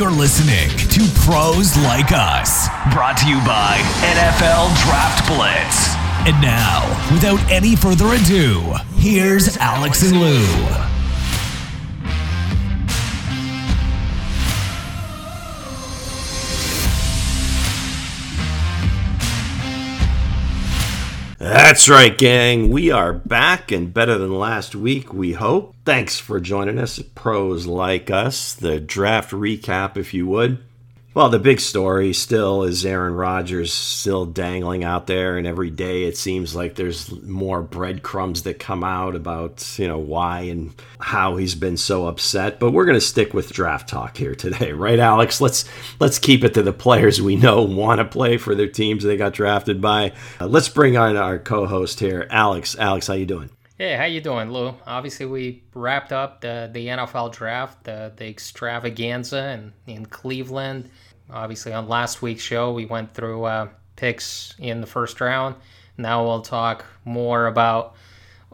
You're listening to Pros Like Us, brought to you by NFL Draft Blitz. And now, without any further ado, here's Alex and Lou. That's right, gang. We are back and better than last week, we hope. Thanks for joining us Pros Like Us, the draft recap, if you would. Well, the big story still is Aaron Rodgers still dangling out there, and every day it seems like there's more breadcrumbs that come out about you know why and how he's been so upset. But we're going to stick with draft talk here today, right, Alex? Let's let's keep it to the players we know want to play for their teams they got drafted by. Uh, let's bring on our co-host here, Alex. Alex, how you doing? Hey, how you doing, Lou? Obviously, we wrapped up the, the NFL draft, the, the extravaganza in, in Cleveland. Obviously, on last week's show, we went through uh, picks in the first round. Now we'll talk more about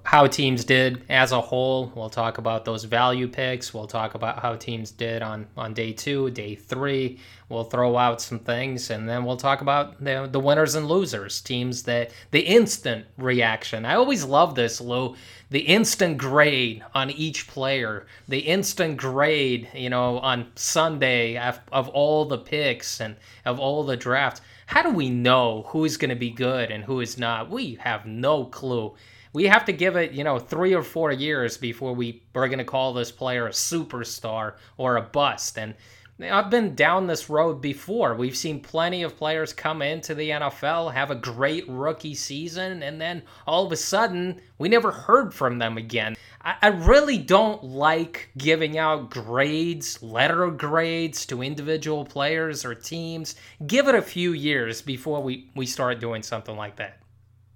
how teams did as a whole. We'll talk about those value picks. We'll talk about how teams did on, on day two, day three. We'll throw out some things, and then we'll talk about the, the winners and losers, teams that the instant reaction. I always love this, Lou. The instant grade on each player, the instant grade, you know, on Sunday of, of all the picks and of all the drafts. How do we know who is going to be good and who is not? We have no clue we have to give it, you know, three or four years before we are going to call this player a superstar or a bust. And I've been down this road before. We've seen plenty of players come into the NFL, have a great rookie season, and then all of a sudden, we never heard from them again. I, I really don't like giving out grades, letter grades to individual players or teams. Give it a few years before we, we start doing something like that.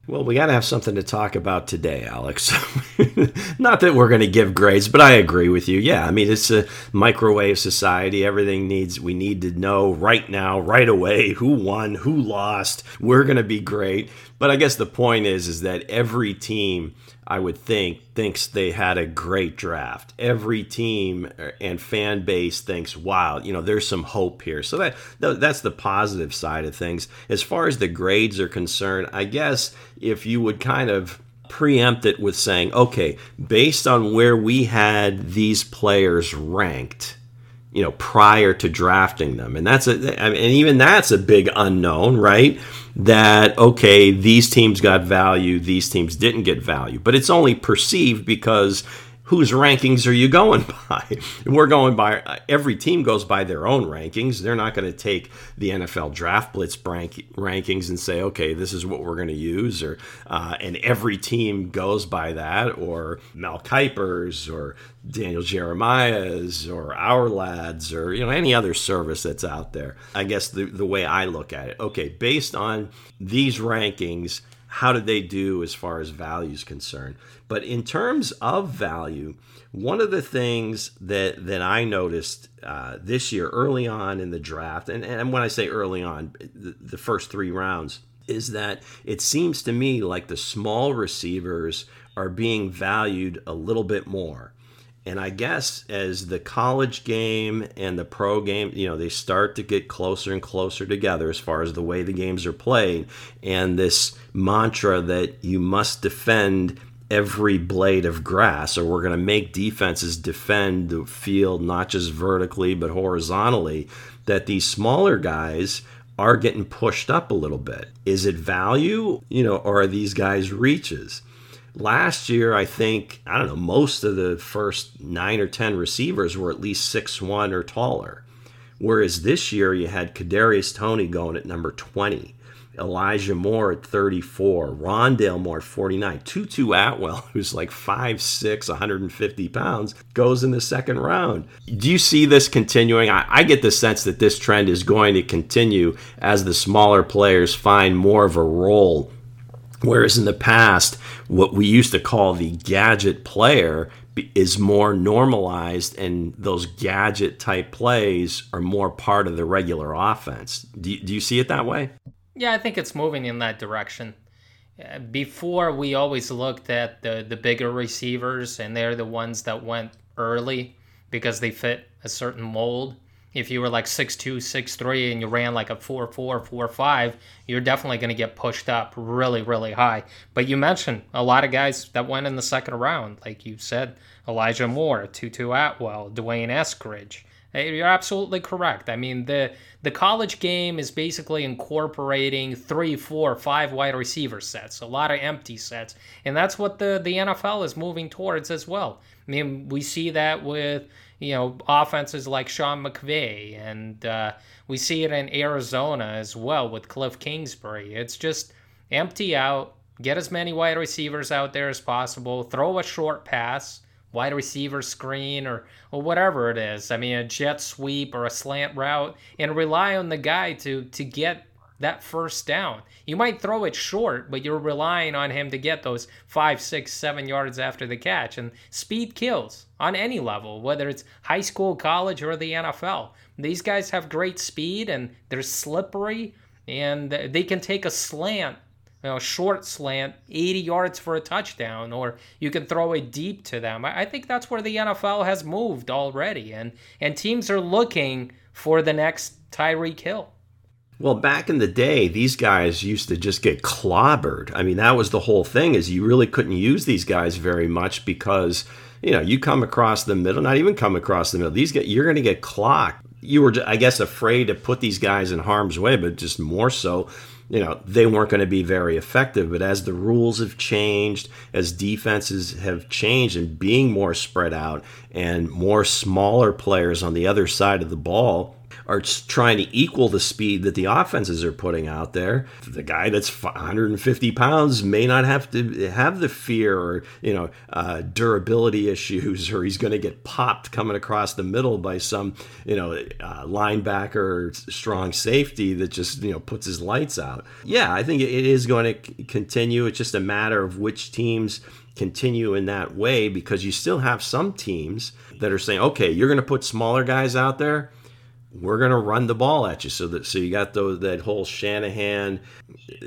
Well, we got to have something to talk about today, Alex. Not that we're going to give grades, but I agree with you. Yeah, I mean, it's a microwave society. Everything needs, we need to know right now, right away, who won, who lost. We're going to be great. But I guess the point is, is that every team I would think, thinks they had a great draft. Every team uh, and fan base thinks, wow, you know, there's some hope here. So that that's the positive side of things. As far as the grades are concerned, I guess if you would kind of preempt it with saying, okay, based on where we had these players ranked, you know, prior to drafting them, and that's a, and even that's a big unknown, right? That okay these teams got value these teams didn't get value. But it's only perceived because whose rankings are you going by? We're going by every team goes by their own rankings. They're not going to take the NFL Draft Blitz rank, rankings and say, okay, this is what we're going to use, or uh, and every team goes by that, or Mel Kiper's, or Daniel Jeremiah's, or Ourlads, or you know any other service that's out there. I guess the the way I look at it, okay, based on these rankings how did they do as far as value is concerned. But in terms of value, one of the things that that I noticed uh, this year early on in the draft, and, and when I say early on, the, the first three rounds, is that it seems to me like the small receivers are being valued a little bit more. And I guess as the college game and the pro game, you know, they start to get closer and closer together as far as the way the games are played, and this mantra that you must defend every blade of grass, or we're going to make defenses defend the field not just vertically but horizontally, that these smaller guys are getting pushed up a little bit. Is it value, you know, or are these guys reaches? Last year, I think, I don't know, most of the first nine or 10 receivers were at least six one or taller. Whereas this year, you had Kadarius Toney going at number 20, Elijah Moore at 34, Rondale Moore at 49, Tutu Atwell, who's like 5'6, 150 pounds, goes in the second round. Do you see this continuing? I, I get the sense that this trend is going to continue as the smaller players find more of a role Whereas in the past, what we used to call the gadget player is more normalized, and those gadget type plays are more part of the regular offense. Do you, do you see it that way? Yeah, I think it's moving in that direction. Uh, before, we always looked at the, the bigger receivers, and they're the ones that went early because they fit a certain mold. if you were like 6'2, 6'3 and you ran like a 4'4, 4'5, you're definitely going to get pushed up really, really high. But you mentioned a lot of guys that went in the second round, like you said, Elijah Moore, Tutu Atwell, D'Wayne Eskridge. You're absolutely correct. I mean, the the college game is basically incorporating three, four, five wide receiver sets, a lot of empty sets, and that's what the the NFL is moving towards as well. I mean, we see that with you know offenses like Sean McVay, and uh, we see it in Arizona as well with Cliff Kingsbury. It's just empty out, get as many wide receivers out there as possible, throw a short pass wide receiver screen or, or whatever it is. I mean, a jet sweep or a slant route, and rely on the guy to to get that first down. You might throw it short, but you're relying on him to get those five, six, seven yards after the catch. And speed kills on any level, whether it's high school, college, or the NFL. These guys have great speed and they're slippery and they can take a slant you know, short slant, 80 yards for a touchdown, or you can throw it deep to them. I think that's where the NFL has moved already, and and teams are looking for the next Tyreek Hill. Well, back in the day, these guys used to just get clobbered. I mean, that was the whole thing is you really couldn't use these guys very much because, you know, you come across the middle, not even come across the middle. These guys, you're going to get clocked. You were, I guess, afraid to put these guys in harm's way, but just more so you know, they weren't going to be very effective. But as the rules have changed, as defenses have changed and being more spread out and more smaller players on the other side of the ball, are trying to equal the speed that the offenses are putting out there. The guy that's 150 pounds may not have to have the fear or you know uh, durability issues, or he's going to get popped coming across the middle by some you know uh, linebacker or strong safety that just you know puts his lights out. Yeah, I think it is going to continue. It's just a matter of which teams continue in that way because you still have some teams that are saying, okay, you're going to put smaller guys out there we're going to run the ball at you. So that so you got those that whole Shanahan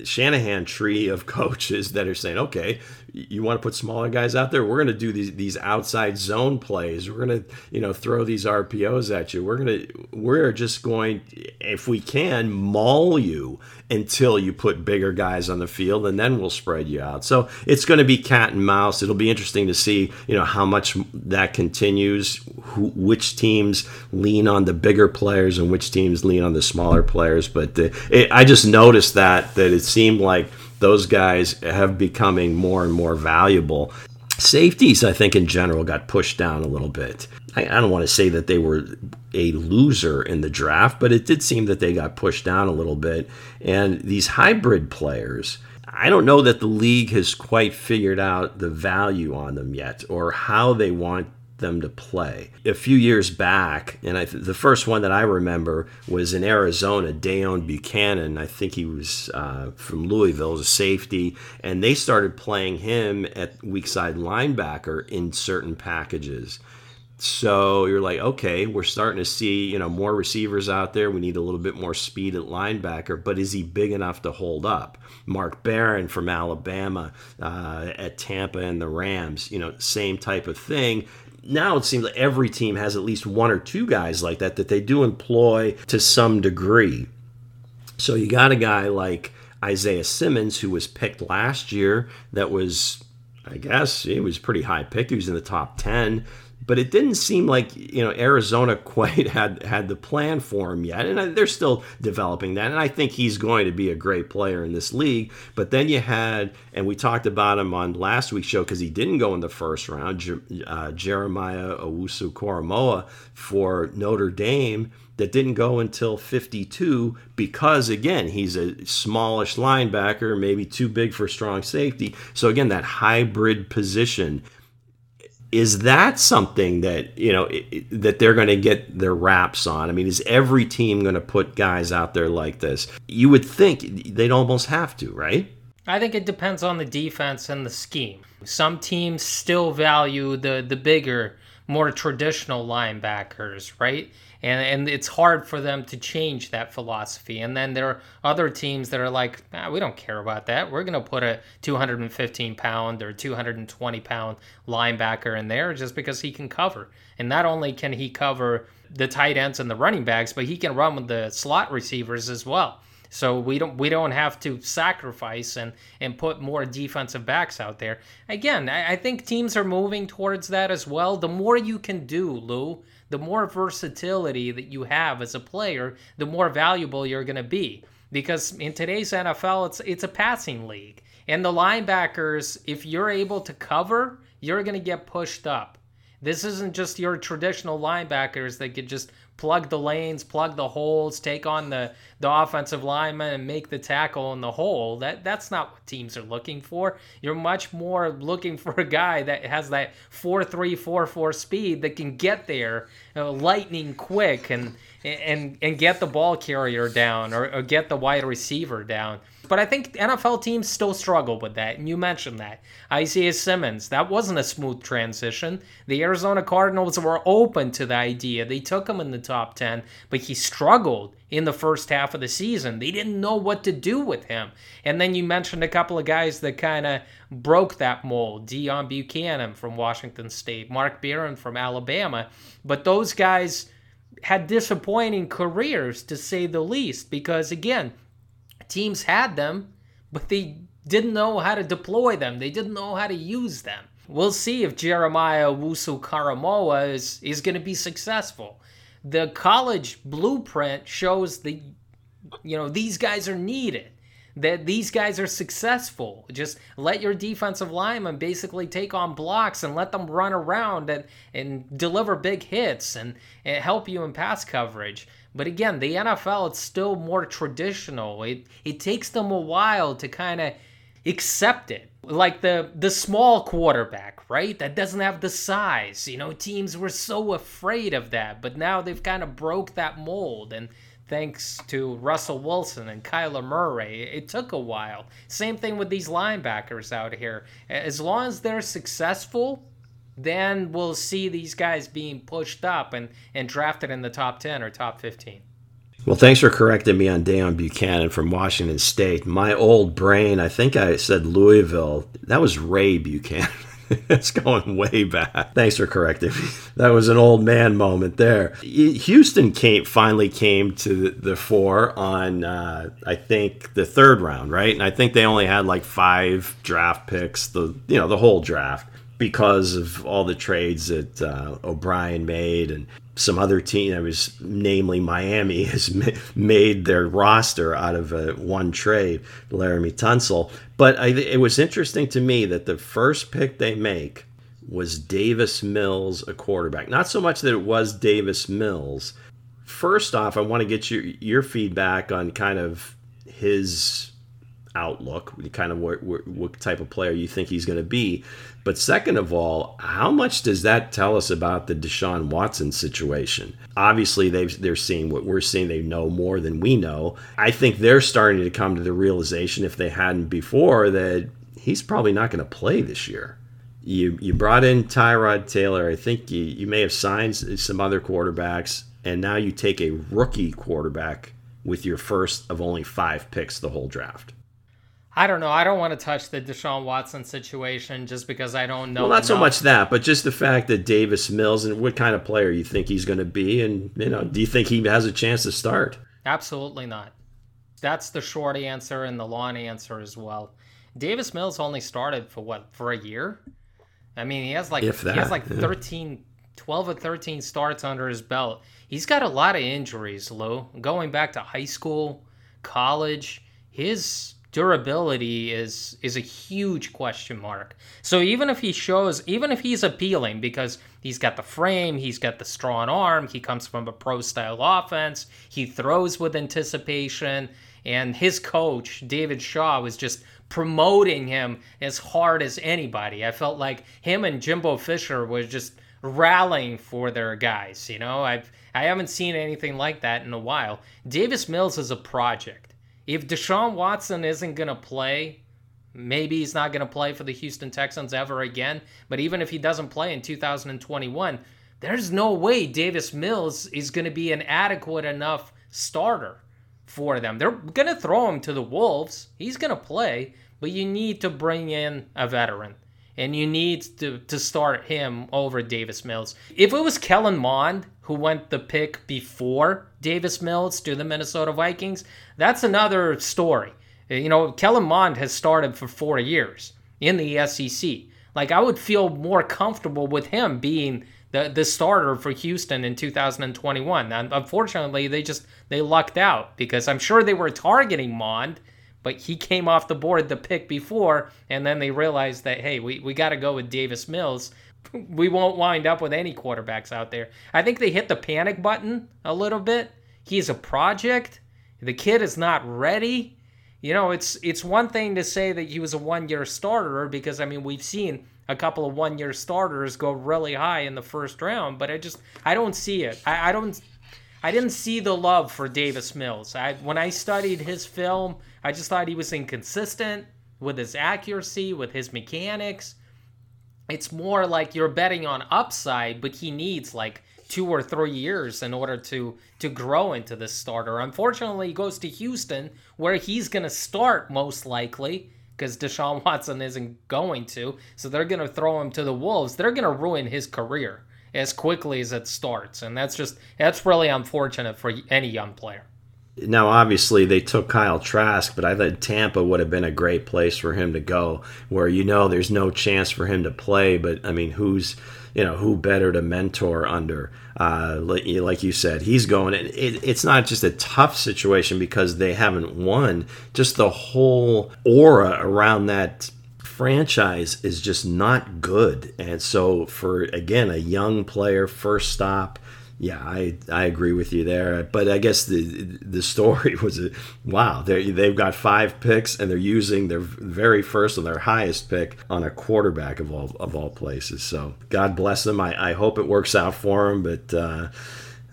Shanahan tree of coaches that are saying, okay, you want to put smaller guys out there? We're going to do these these outside zone plays. We're going to you know throw these RPOs at you. We're going to we're just going if we can maul you until you put bigger guys on the field, and then we'll spread you out. So it's going to be cat and mouse. It'll be interesting to see you know how much that continues. Who, which teams lean on the bigger players and which teams lean on the smaller players. But uh, it, I just noticed that that it seemed like those guys have becoming more and more valuable. Safeties, I think, in general, got pushed down a little bit. I, I don't want to say that they were a loser in the draft, but it did seem that they got pushed down a little bit. And these hybrid players, I don't know that the league has quite figured out the value on them yet or how they want them to play. A few years back, and I th- the first one that I remember was in Arizona, Deone Bucannon. I think he was uh, from Louisville, a safety, and they started playing him at weak side linebacker in certain packages. So you're like, okay, we're starting to see, you know, more receivers out there. We need a little bit more speed at linebacker, but is he big enough to hold up? Mark Barron from Alabama uh, at Tampa and the Rams, you know, same type of thing now it seems like every team has at least one or two guys like that that they do employ to some degree. So you got a guy like Isaiah Simmons who was picked last year that was I guess he was pretty high pick. He was in the top 10 but it didn't seem like you know Arizona quite had had the plan for him yet, and they're still developing that. And I think he's going to be a great player in this league. But then you had, and we talked about him on last week's show because he didn't go in the first round. Uh, Jeremiah Owusu Koramoah for Notre Dame that didn't go until 52 because again he's a smallish linebacker maybe too big for strong safety so again that hybrid position is that something that you know that they're going to get their wraps on? I mean, is every team going to put guys out there like this? You would think they'd almost have to, right? I think it depends on the defense and the scheme. Some teams still value the the bigger, more traditional linebackers, right? And and it's hard for them to change that philosophy. And then there are other teams that are like, ah, we don't care about that. We're going to put a 215 pound or 220 pound linebacker in there just because he can cover. And not only can he cover the tight ends and the running backs, but he can run with the slot receivers as well. So we don't we don't have to sacrifice and and put more defensive backs out there. Again, I, I think teams are moving towards that as well. The more you can do, Lou, the more versatility that you have as a player, the more valuable you're going to be. Because in today's NFL, it's it's a passing league, and the linebackers, if you're able to cover, you're going to get pushed up. This isn't just your traditional linebackers that could just plug the lanes, plug the holes, take on the, the offensive lineman and make the tackle in the hole. That that's not what teams are looking for. You're much more looking for a guy that has that four three four four speed that can get there you know, lightning quick and and and get the ball carrier down or, or get the wide receiver down. But I think NFL teams still struggle with that, and you mentioned that. Isaiah Simmons, that wasn't a smooth transition. The Arizona Cardinals were open to the idea. They took him in the top 10, but he struggled in the first half of the season. They didn't know what to do with him. And then you mentioned a couple of guys that kind of broke that mold Deone Bucannon from Washington State, Mark Barron from Alabama. But those guys had disappointing careers, to say the least, because again, teams had them, but they didn't know how to deploy them. They didn't know how to use them. We'll see if Jeremiah Owusu-Koramoah is, is going to be successful. The college blueprint shows the, you know, these guys are needed. That these guys are successful. Just let your defensive linemen basically take on blocks and let them run around and, and deliver big hits and, and help you in pass coverage. But again, the NFL it's still more traditional. It it takes them a while to kind of accept it. Like the the small quarterback, right? That doesn't have the size. You know, teams were so afraid of that, but now they've kind of broke that mold and thanks to Russell Wilson and Kyler Murray. It took a while. Same thing with these linebackers out here. As long as they're successful, then we'll see these guys being pushed up and, and drafted in the top 10 or top 15. Well, thanks for correcting me on Deone Bucannon from Washington State. My old brain, I think I said Louisville. That was Ray Buchanan. it's going way back. Thanks for correcting me. That was an old man moment there. Houston came finally came to the fore on uh, I think the third round, right? And I think they only had like five draft picks, the you know the whole draft because of all the trades that uh, O'Brien made and some other team. I was namely Miami has made their roster out of a one trade, Laremy Tunsil. But I, it was interesting to me that the first pick they make was Davis Mills, a quarterback. Not so much that it was Davis Mills. First off, I want to get your your feedback on kind of his outlook, kind of what, what, what type of player you think he's going to be. But second of all, how much does that tell us about the Deshaun Watson situation? Obviously, they've, they're seeing what we're seeing. They know more than we know. I think they're starting to come to the realization, if they hadn't before, that he's probably not going to play this year. You, you brought in Tyrod Taylor. I think you, you may have signed some other quarterbacks, and now you take a rookie quarterback with your first of only five picks the whole draft. I don't know. I don't want to touch the Deshaun Watson situation just because I don't know. Well, not enough. so much that, but just the fact that Davis Mills and what kind of player you think he's going to be, and you know, do you think he has a chance to start? Absolutely not. That's the short answer and the long answer as well. Davis Mills only started for what for a year. I mean, he has like that, he has like yeah. 13, 12 or 13 starts under his belt. He's got a lot of injuries, Lou. Going back to high school, college, his durability is is a huge question mark. So even if he shows, even if he's appealing because he's got the frame, he's got the strong arm, he comes from a pro style offense, he throws with anticipation, and his coach David Shaw was just promoting him as hard as anybody. I felt like him and Jimbo Fisher was just rallying for their guys. You know, I've I haven't seen anything like that in a while. Davis Mills is a project if Deshaun Watson isn't going to play, maybe he's not going to play for the Houston Texans ever again. But even if he doesn't play in 2021, there's no way Davis Mills is going to be an adequate enough starter for them. They're going to throw him to the Wolves. He's going to play, but you need to bring in a veteran. And you need to, to start him over Davis Mills. If it was Kellen Mond who went the pick before Davis Mills to the Minnesota Vikings, that's another story. Uh, you know, Kellen Mond has started for four years in the SEC. Like, I would feel more comfortable with him being the, the starter for Houston in 2021. And unfortunately, they just they lucked out because I'm sure they were targeting Mond – but he came off the board the pick before, and then they realized that, hey, we, we got to go with Davis Mills. we won't wind up with any quarterbacks out there. I think they hit the panic button a little bit. He's a project. The kid is not ready. You know, it's it's one thing to say that he was a one-year starter because I mean we've seen a couple of one-year starters go really high in the first round, but I just I don't see it. I, I don't I didn't see the love for Davis Mills. I when I studied his film, I just thought he was inconsistent with his accuracy, with his mechanics. It's more like you're betting on upside, but he needs like two or three years in order to to grow into this starter. Unfortunately, he goes to Houston, where he's going to start most likely because Deshaun Watson isn't going to. So they're going to throw him to the Wolves. They're going to ruin his career as quickly as it starts, and that's just that's really unfortunate for any young player. Now, obviously, they took Kyle Trask, but I thought Tampa would have been a great place for him to go, where you know there's no chance for him to play. But I mean, who's you know who better to mentor under? Uh, like you said, he's going. It, it's not just a tough situation because they haven't won. Just the whole aura around that franchise is just not good. And so, for again, a young player, first stop yeah, I, I agree with you there. But I guess the the story was a, wow. They they've got five picks and they're using their very first and their highest pick on a quarterback of all of all places. So God bless them. I, I hope it works out for them. But uh,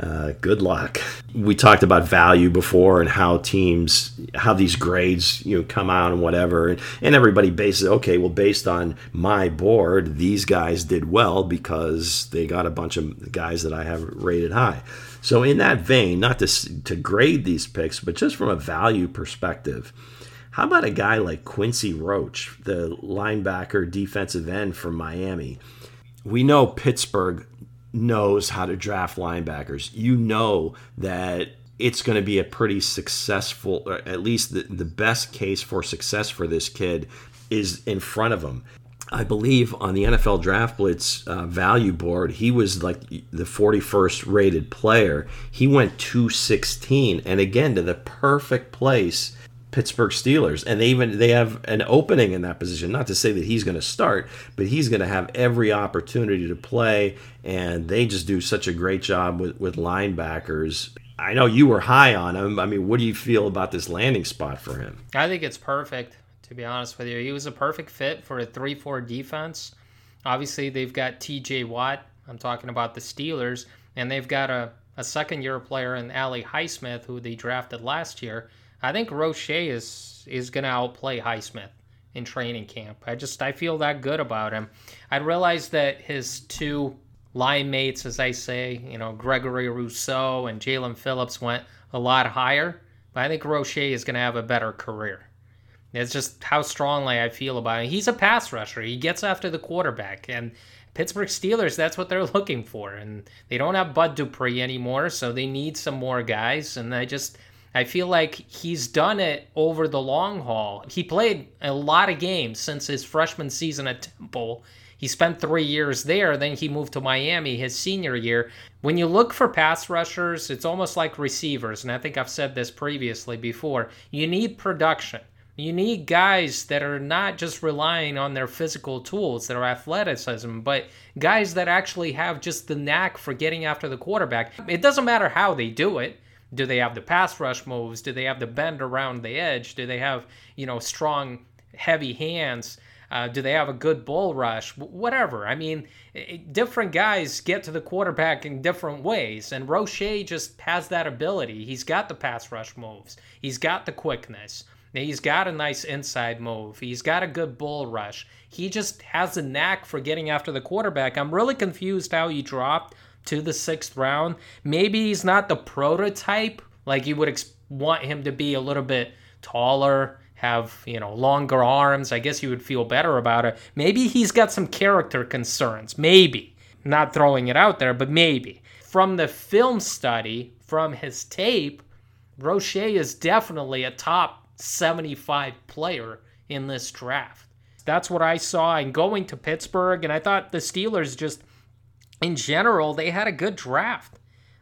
uh, good luck. We talked about value before and how teams, how these grades, you know, come out and whatever, and, and everybody bases okay. Well, based on my board, these guys did well because they got a bunch of guys that I have rated high. So in that vein, not to to grade these picks, but just from a value perspective. How about a guy like Quincy Roche, the linebacker defensive end from Miami? We know Pittsburgh knows how to draft linebackers. You know that it's going to be a pretty successful, or at least the, the best case for success for this kid is in front of him. I believe on the NFL Draft Blitz uh, value board, he was like the 41st rated player. He went 216, and again to the perfect place Pittsburgh Steelers, and they even they have an opening in that position. Not to say that he's going to start, but he's going to have every opportunity to play, and they just do such a great job with with linebackers. I know you were high on him. I mean, what do you feel about this landing spot for him? I think it's perfect. To be honest with you, he was a perfect fit for a three-four defense. Obviously, they've got T.J. Watt. I'm talking about the Steelers, and they've got a a second-year player in Ali Highsmith, who they drafted last year I think Roche is is gonna outplay Highsmith in training camp. I just I feel that good about him. I realize that his two line mates, as I say, you know, Gregory Rousseau and Jaelan Phillips went a lot higher. But I think Roche is gonna have a better career. It's just how strongly I feel about him. He's a pass rusher. He gets after the quarterback and Pittsburgh Steelers, that's what they're looking for. And they don't have Bud Dupree anymore, so they need some more guys. And I just I feel like he's done it over the long haul. He played a lot of games since his freshman season at Temple. He spent three years there, then he moved to Miami his senior year. When you look for pass rushers, it's almost like receivers, and I think I've said this previously before. You need production. You need guys that are not just relying on their physical tools, their athleticism, but guys that actually have just the knack for getting after the quarterback. It doesn't matter how they do it do they have the pass rush moves? Do they have the bend around the edge? Do they have, you know, strong, heavy hands? Uh, do they have a good bull rush? Whatever. I mean, different guys get to the quarterback in different ways, and Roche just has that ability. He's got the pass rush moves, he's got the quickness, he's got a nice inside move, he's got a good bull rush. He just has a knack for getting after the quarterback. I'm really confused how he dropped to the sixth round. Maybe he's not the prototype. Like you would ex- want him to be a little bit taller, have, you know, longer arms. I guess you would feel better about it. Maybe he's got some character concerns. Maybe. Not throwing it out there, but maybe. From the film study, from his tape, Roche is definitely a top 75 player in this draft. That's what I saw in going to Pittsburgh, and I thought the Steelers just, in general, they had a good draft.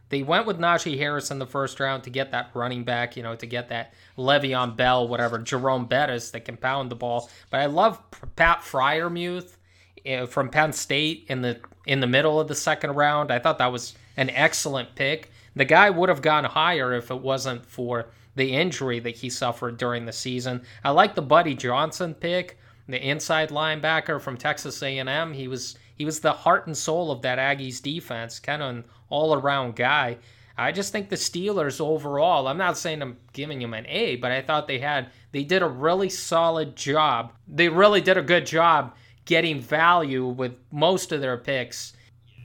They went with Najee Harris in the first round to get that running back, you know, to get that Le'Veon Bell, whatever, Jerome Bettis that can pound the ball. But I love Pat Freiermuth eh, from Penn State in the in the middle of the second round. I thought that was an excellent pick. The guy would have gone higher if it wasn't for the injury that he suffered during the season. I like the Buddy Johnson pick, the inside linebacker from Texas A&M. He was he was the heart and soul of that Aggies defense, kind of an all around guy. I just think the Steelers overall, I'm not saying I'm giving them an A, but I thought they had they did a really solid job. They really did a good job getting value with most of their picks.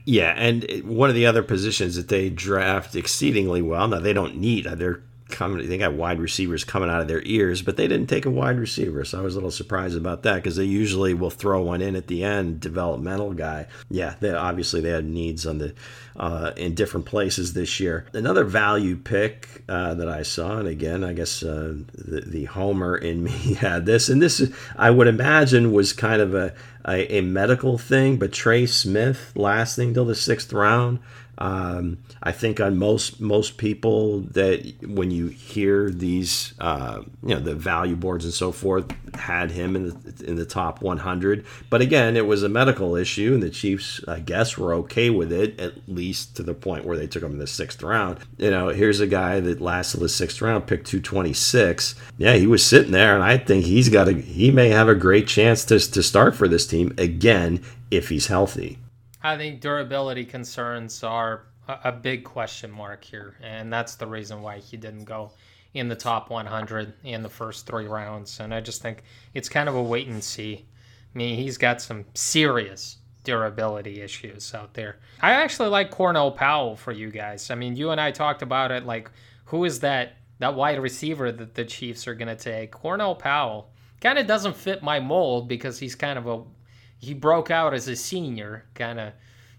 Yeah, and one of the other positions that they draft exceedingly well. Now they don't need they're coming. They got wide receivers coming out of their ears, but they didn't take a wide receiver, so I was a little surprised about that because they usually will throw one in at the end, developmental guy. Yeah, they obviously they had needs on the uh, in different places this year. Another value pick uh, that I saw, and again, I guess uh, the, the homer in me had this, and this I would imagine was kind of a a, a medical thing, but Trey Smith lasting till the sixth round. Um, I think on most most people that when you hear these, uh, you know, the value boards and so forth had him in the in the top 100. But again, it was a medical issue, and the Chiefs, I guess, were okay with it at least to the point where they took him in the sixth round. You know, here's a guy that lasted the sixth round, picked 226. Yeah, he was sitting there, and I think he's got a he may have a great chance to to start for this team again if he's healthy. I think durability concerns are a big question mark here, and that's the reason why he didn't go in the top 100 in the first three rounds. And I just think it's kind of a wait and see. I mean, he's got some serious durability issues out there. I actually like Cornell Powell for you guys. I mean, you and I talked about it. Like, who is that that wide receiver that the Chiefs are going to take? Cornell Powell kind of doesn't fit my mold because he's kind of a he broke out as a senior, kind of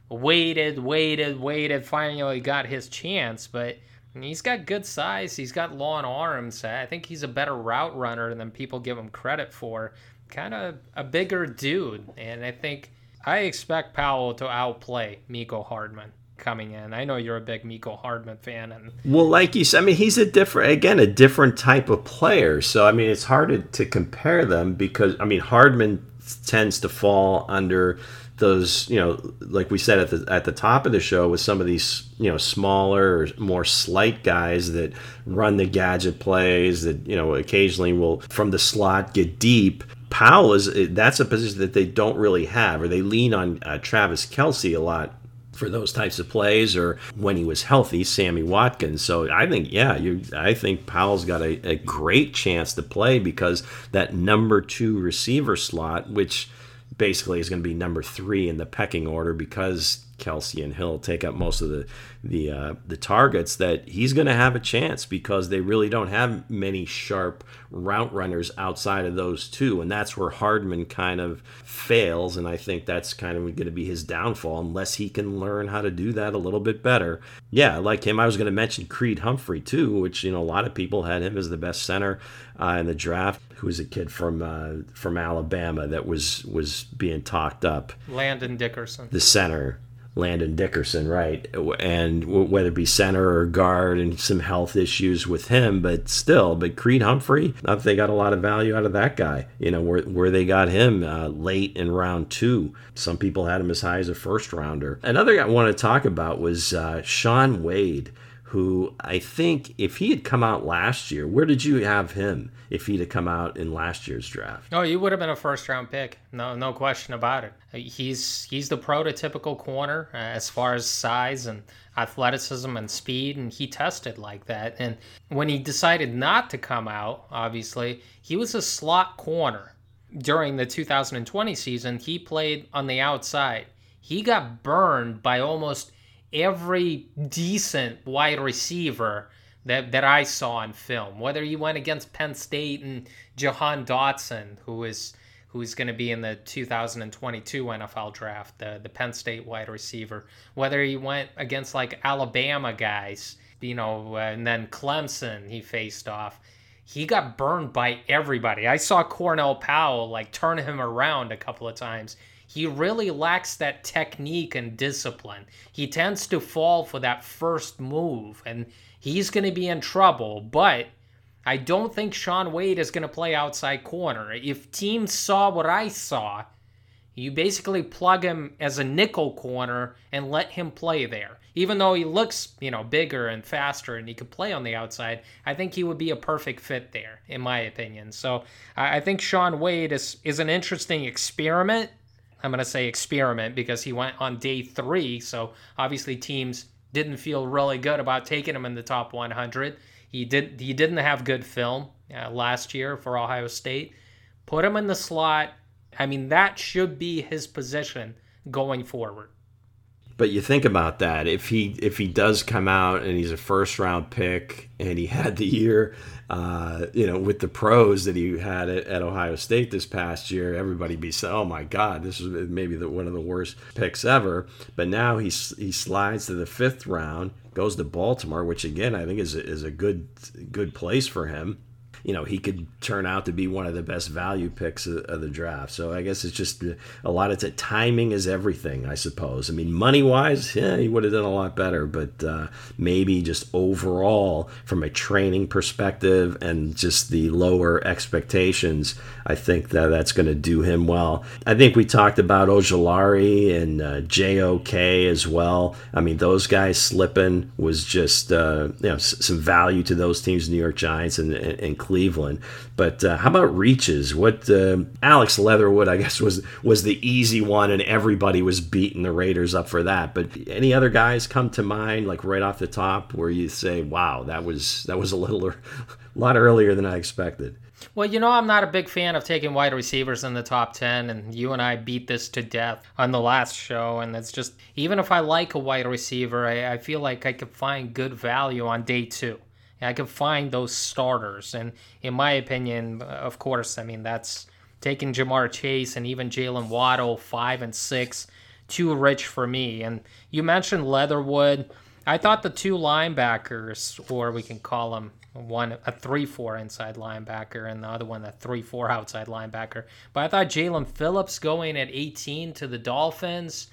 waited, waited, waited, finally got his chance, but he's got good size. He's got long arms. I think he's a better route runner than people give him credit for. Kind of a bigger dude, and I think I expect Powell to outplay Mecole Hardman coming in. I know you're a big Mecole Hardman fan, and well, like you said, I mean, he's a different, again, a different type of player. So I mean, it's hard to compare them because I mean, Hardman tends to fall under those you know like we said at the at the top of the show with some of these you know smaller or more slight guys that run the gadget plays that you know occasionally will from the slot get deep. Powell is that's a position that they don't really have or they lean on uh, Travis Kelce a lot for those types of plays or when he was healthy, Sammy Watkins. So I think, yeah, you, I think Powell's got a, a great chance to play because that number two receiver slot, which basically is going to be number three in the pecking order because Kelce and Hill take up most of the the uh, the targets that he's going to have a chance because they really don't have many sharp route runners outside of those two, and that's where Hardman kind of fails, and I think that's kind of going to be his downfall unless he can learn how to do that a little bit better. Yeah, like him, I was going to mention Creed Humphrey too, which you know a lot of people had him as the best center uh, in the draft. Who was a kid from uh, from Alabama that was was being talked up? Landon Dickerson, the center Landon Dickerson, right? And whether it be center or guard and some health issues with him, but still, but Creed Humphrey, they got a lot of value out of that guy. You know, where, where they got him uh, late in round two. Some people had him as high as a first rounder. Another guy I want to talk about was uh, Shaun Wade who I think if he had come out last year, where did you have him if he'd have come out in last year's draft? Oh, he would have been a first round pick. No, no question about it. He's he's the prototypical corner uh, as far as size and athleticism and speed, and he tested like that. And when he decided not to come out, obviously he was a slot corner during the 2020 season. He played on the outside. He got burned by almost every decent wide receiver that, that I saw in film. Whether he went against Penn State and Jahan Dotson, who is who is going to be in the 2022 NFL draft, the the Penn State wide receiver. Whether he went against like Alabama guys, you know, and then Clemson he faced off. He got burned by everybody. I saw Cornell Powell like turn him around a couple of times he really lacks that technique and discipline. He tends to fall for that first move, and he's going to be in trouble. But I don't think Shaun Wade is going to play outside corner. If teams saw what I saw, you basically plug him as a nickel corner and let him play there. Even though he looks, you know, bigger and faster and he could play on the outside, I think he would be a perfect fit there, in my opinion. So I think Shaun Wade is, is an interesting experiment I'm going to say experiment because he went on day three. So obviously teams didn't feel really good about taking him in the top 100. He did. He didn't have good film uh, last year for Ohio State. Put him in the slot. I mean, that should be his position going forward. But you think about that if he if he does come out and he's a first round pick and he had the year, uh, you know, with the pros that he had at, at, Ohio State this past year, everybody be saying, "Oh my God, this is maybe the, one of the worst picks ever." But now he he slides to the fifth round, goes to Baltimore, which again I think is a, is a good good place for him you know he could turn out to be one of the best value picks of, of the draft. So I guess it's just a lot of t- timing is everything, I suppose. I mean, money wise, yeah, he would have done a lot better, but uh, maybe just overall from a training perspective and just the lower expectations, I think that that's going to do him well. I think we talked about Ojulari and uh, JOK as well. I mean, those guys slipping was just uh, you know s- some value to those teams, New York Giants and, and, and Cleveland. But uh, how about reaches? What uh, Alex Leatherwood, I guess, was was the easy one, and everybody was beating the Raiders up for that. But any other guys come to mind, like right off the top, where you say, "Wow, that was that was a little, a lot earlier than I expected." Well, you know, I'm not a big fan of taking wide receivers in the top 10, and you and I beat this to death on the last show. And it's just, even if I like a wide receiver, I, I feel like I could find good value on day two. I can find those starters. And in my opinion, of course, I mean, that's taking Ja'Marr Chase and even Jaylen Waddle, five and six, too rich for me. And you mentioned Leatherwood. I thought the two linebackers, or we can call them one a three four inside linebacker and the other one a three four outside linebacker. But I thought Jaelan Phillips going at 18 to the Dolphins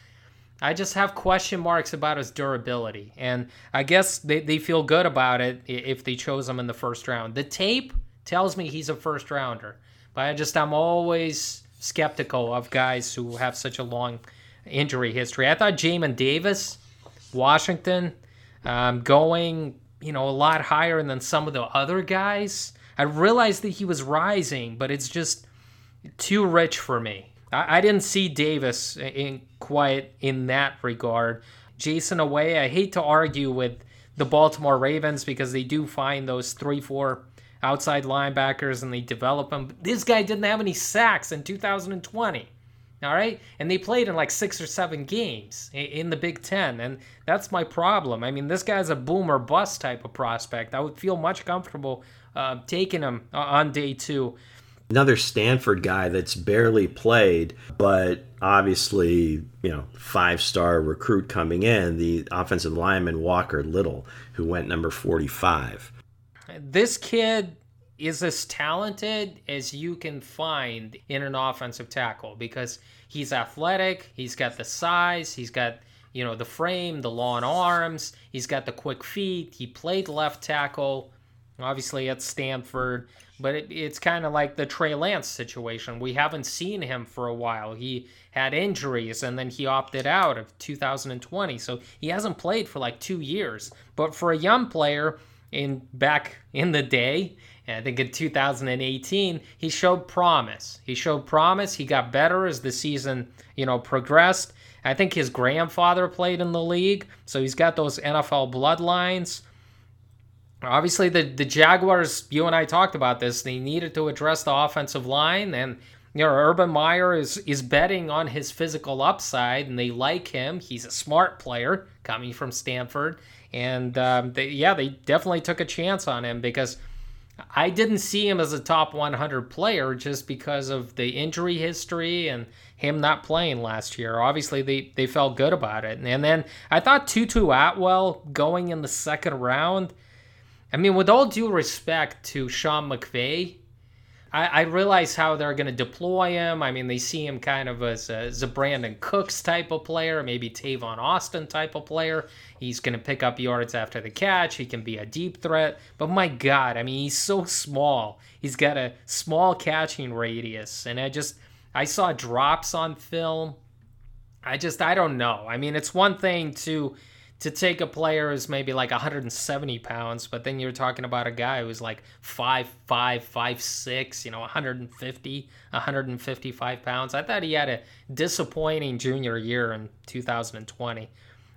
I just have question marks about his durability. And I guess they, they feel good about it if they chose him in the first round. The tape tells me he's a first rounder, but I just, I'm always skeptical of guys who have such a long injury history. I thought Jamin Davis, Washington, um, going, you know, a lot higher than some of the other guys. I realized that he was rising, but it's just too rich for me. I, I didn't see Davis in quite in that regard. Jayson Oweh, I hate to argue with the Baltimore Ravens because they do find those three, four outside linebackers and they develop them. This guy didn't have any sacks in 2020. All right. And they played in like six or seven games in the Big Ten. And that's my problem. I mean, this guy's a boomer bust type of prospect. I would feel much comfortable uh, taking him on day two another Stanford guy that's barely played, but obviously, you know, five star recruit coming in, the offensive lineman Walker Little, who went number 45. This kid is as talented as you can find in an offensive tackle because he's athletic, he's got the size, he's got you know the frame, the long arms, he's got the quick feet. He played left tackle obviously at Stanford. But it, it's kind of like the Trey Lance situation. We haven't seen him for a while. He had injuries and then he opted out of 2020. So he hasn't played for like two years. But for a young player in back in the day, I think in 2018, he showed promise. He showed promise. He got better as the season, you know, progressed. I think his grandfather played in the league, so he's got those NFL bloodlines. Obviously, the, the Jaguars, you and I talked about this, they needed to address the offensive line, and you know, Urban Meyer is is betting on his physical upside, and they like him. He's a smart player coming from Stanford, and um, they, yeah, they definitely took a chance on him because I didn't see him as a top 100 player just because of the injury history and him not playing last year. Obviously, they, they felt good about it. And then I thought Tutu Atwell going in the second round. I mean, with all due respect to Sean McVay, I, I realize how they're going to deploy him. I mean, they see him kind of as a, as a Brandin Cooks type of player, maybe Tavon Austin type of player. He's going to pick up yards after the catch. He can be a deep threat. But my God, I mean, he's so small. He's got a small catching radius. And I just, I saw drops on film. I just, I don't know. I mean, it's one thing to to take a player who's maybe like 170 pounds, but then you're talking about a guy who's like 5'5, 5'6, you know, 150, 155 pounds. I thought he had a disappointing junior year in 2020.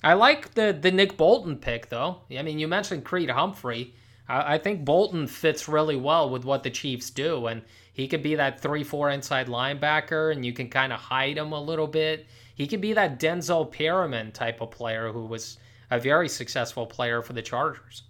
I like the, the Nick Bolton pick, though. I mean, you mentioned Creed Humphrey. I, I think Bolton fits really well with what the Chiefs do, and he could be that 3 4 inside linebacker, and you can kind of hide him a little bit. He could be that Denzel Perryman type of player who was a very successful player for the Chargers.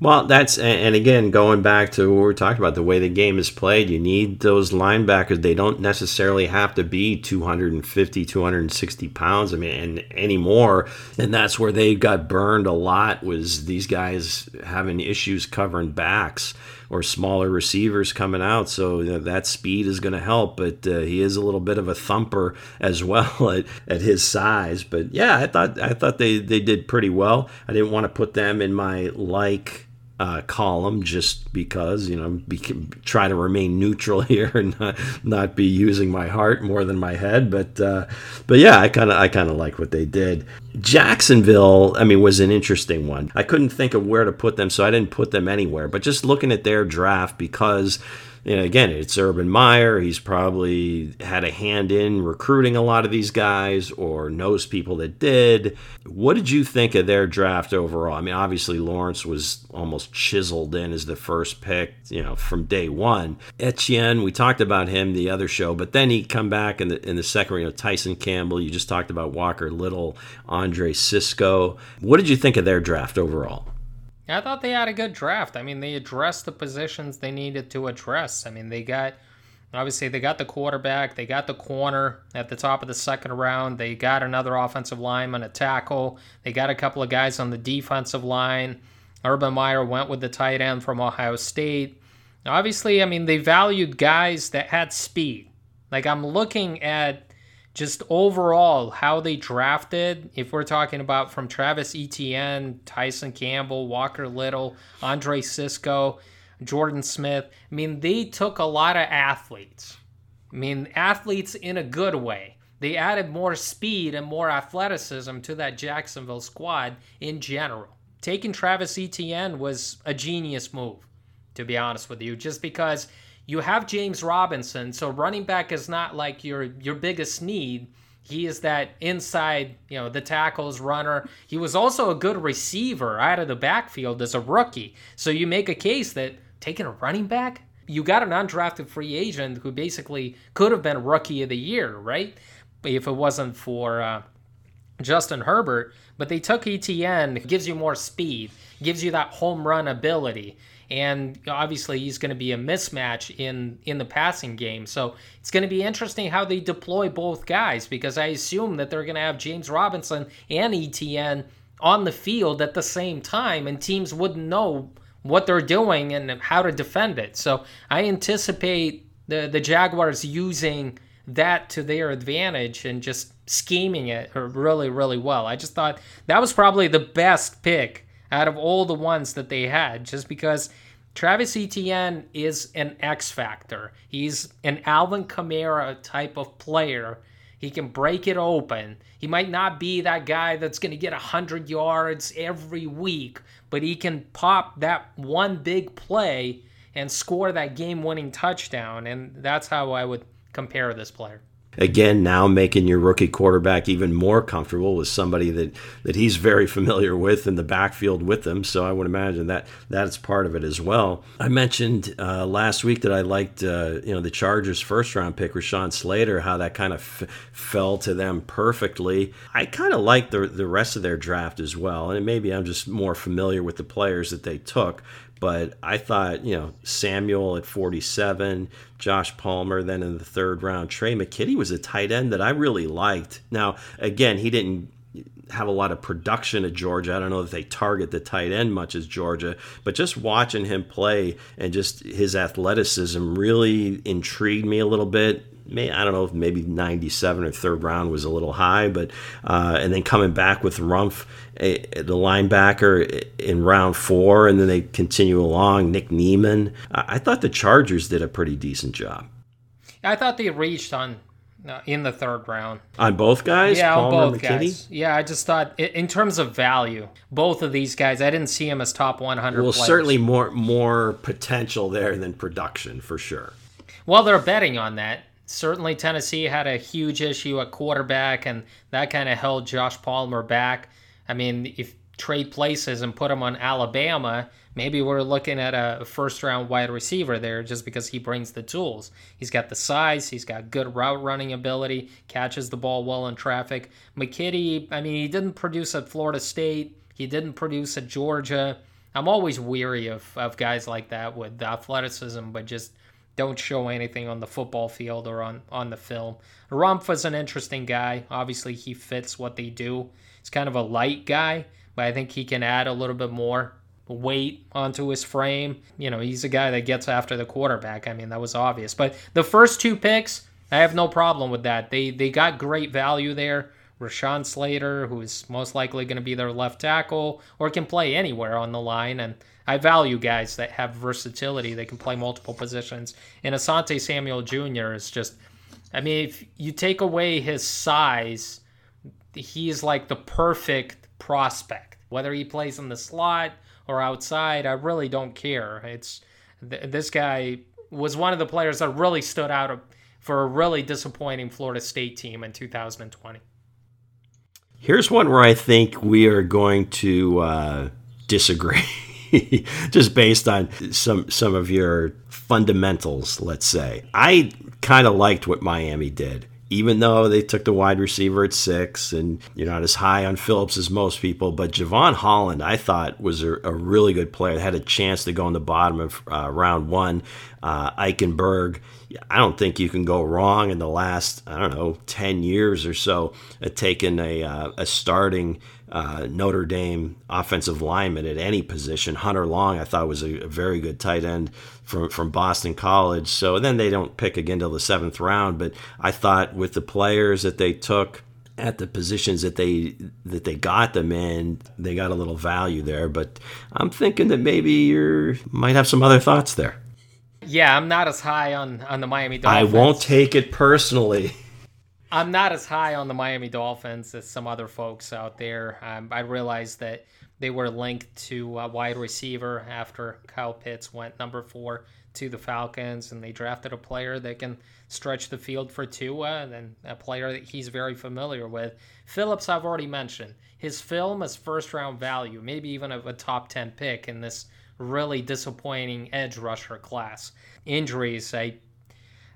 Well, that's and again going back to what we talking about the way the game is played. You need those linebackers. They don't necessarily have to be 250, 260 pounds. I mean, and anymore, and that's where they got burned a lot. Was these guys having issues covering backs or smaller receivers coming out? So you know, that speed is going to help. But uh, he is a little bit of a thumper as well at, at his size. But yeah, I thought I thought they they did pretty well. I didn't want to put them in my like uh, column just because you know be, try to remain neutral here and not, not be using my heart more than my head. But uh, but yeah I kind of I kind of like what they did. Jacksonville I mean was an interesting one. I couldn't think of where to put them so I didn't put them anywhere. But just looking at their draft because you know, again, it's Urban Meyer. He's probably had a hand in recruiting a lot of these guys or knows people that did. What did you think of their draft overall? I mean, obviously, Lawrence was almost chiseled in as the first pick, you know, from day one. Etienne, we talked about him the other show, but then he come back in the in the second, you know, Tyson Campbell. You just talked about Walker Little, Andre Cisco. What did you think of their draft overall? I thought they had a good draft. I mean, they addressed the positions they needed to address. I mean, they got obviously they got the quarterback, they got the corner at the top of the second round, they got another offensive lineman, a tackle, they got a couple of guys on the defensive line. Urban Meyer went with the tight end from Ohio State. Obviously, I mean, they valued guys that had speed. Like I'm looking at just overall how they drafted, if we're talking about from Travis Etienne, Tyson Campbell, Walker Little, Andre Cisco, Jordan Smith, I mean, they took a lot of athletes. I mean, athletes in a good way. They added more speed and more athleticism to that Jacksonville squad in general. Taking Travis Etienne was a genius move, to be honest with you, just because you have James Robinson, so running back is not like your your biggest need. He is that inside, you know, the tackles runner. He was also a good receiver out of the backfield as a rookie. So you make a case that taking a running back, you got an undrafted free agent who basically could have been rookie of the year, right? If it wasn't for uh, Justin Herbert. But they took Etienne, gives you more speed, gives you that home run ability and obviously he's going to be a mismatch in in the passing game. So it's going to be interesting how they deploy both guys because I assume that they're going to have James Robinson and Etienne on the field at the same time, and teams wouldn't know what they're doing and how to defend it. So I anticipate the the Jaguars using that to their advantage and just scheming it really really well. I just thought that was probably the best pick out of all the ones that they had, just because Travis Etienne is an X factor. He's an Alvin Kamara type of player. He can break it open. He might not be that guy that's going to get 100 yards every week, but he can pop that one big play and score that game winning touchdown. And that's how I would compare this player. Again, now making your rookie quarterback even more comfortable with somebody that, that he's very familiar with in the backfield with them. So I would imagine that that's part of it as well. I mentioned uh, last week that I liked, uh, you know, the Chargers' first round pick, Rashawn Slater, how that kind of f- fell to them perfectly. I kind of like the, the rest of their draft as well. And maybe I'm just more familiar with the players that they took. But I thought, you know, Samuel at 47, Josh Palmer then in the third round. Trey McKitty was a tight end that I really liked. Now, again, he didn't have a lot of production at Georgia. I don't know if they target the tight end much as Georgia, but just watching him play and just his athleticism really intrigued me a little bit. May, I don't know if maybe 97 or third round was a little high, but uh, and then coming back with Rumph, a, the linebacker in round four, and then they continue along. Nick Niemann. I, I thought the Chargers did a pretty decent job. I thought they reached on uh, in the third round. On both guys? Yeah, Palmer, on both McKitty? guys. Yeah, I just thought in terms of value, both of these guys, I didn't see them as top 100 Well, players. certainly more more potential there than production for sure. Well, they're betting on that. Certainly, Tennessee had a huge issue at quarterback, and that kind of held Josh Palmer back. I mean, if trade places and put him on Alabama, maybe we're looking at a first round wide receiver there just because he brings the tools. He's got the size, he's got good route running ability, catches the ball well in traffic. McKitty, I mean, he didn't produce at Florida State, he didn't produce at Georgia. I'm always weary of, of guys like that with athleticism, but just don't show anything on the football field or on, on the film. Rumph is an interesting guy. Obviously, he fits what they do. He's kind of a light guy, but I think he can add a little bit more weight onto his frame. You know, he's a guy that gets after the quarterback. I mean, that was obvious. But the first two picks, I have no problem with that. They they got great value there. Rashawn Slater, who is most likely going to be their left tackle or can play anywhere on the line. And I value guys that have versatility. They can play multiple positions. And Asante Samuel Jr. is just, I mean, if you take away his size, he's like the perfect prospect. Whether he plays in the slot or outside, I really don't care. It's th- this guy was one of the players that really stood out for a really disappointing Florida State team in 2020. Here's one where I think we are going to uh, disagree, just based on some some of your fundamentals. Let's say I kind of liked what Miami did, even though they took the wide receiver at six, and you're not as high on Phillips as most people. But Jevon Holland, I thought was a, a really good player. Had a chance to go in the bottom of uh, round one. Uh, Eichenberg. I don't think you can go wrong in the last, I don't know, 10 years or so taking a, uh, a starting uh, Notre Dame offensive lineman at any position. Hunter Long, I thought, was a, a, very good tight end from, from Boston College. So then they don't pick again till the seventh round. But I thought with the players that they took, at the positions that they that they got them in, they got a little value there. But I'm thinking that maybe you might have some other thoughts there. Yeah, I'm not as high on, on the Miami Dolphins. I won't take it personally. I'm not as high on the Miami Dolphins as some other folks out there. Um, I realized that they were linked to a wide receiver after Kyle Pitts went number four to the Falcons, and they drafted a player that can stretch the field for Tua, and a player that he's very familiar with. Phillips, I've already mentioned. His film is first round value, maybe even a, a top 10 pick in this really disappointing edge rusher class. Injuries, I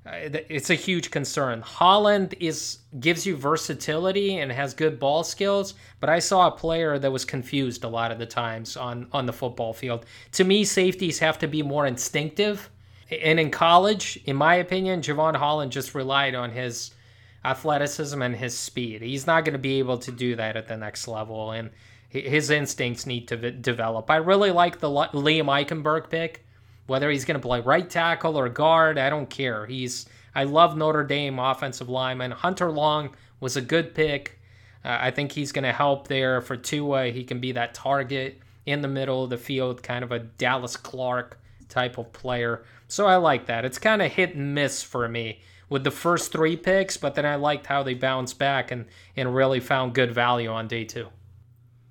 Uh, it's a huge concern. Holland is gives you versatility and has good ball skills, but I saw a player that was confused a lot of the times on on the football field. To me, safeties have to be more instinctive. And in college, in my opinion, Jevon Holland just relied on his athleticism and his speed. He's not going to be able to do that at the next level, and his instincts need to develop. I really like the Liam Eichenberg pick. Whether he's going to play right tackle or guard, I don't care. He's I love Notre Dame offensive lineman. Hunter Long was a good pick. Uh, I think he's going to help there for Tua. He can be that target in the middle of the field, kind of a Dallas Clark type of player. So I like that. It's kind of hit and miss for me with the first three picks, but then I liked how they bounced back and, and really found good value on day two.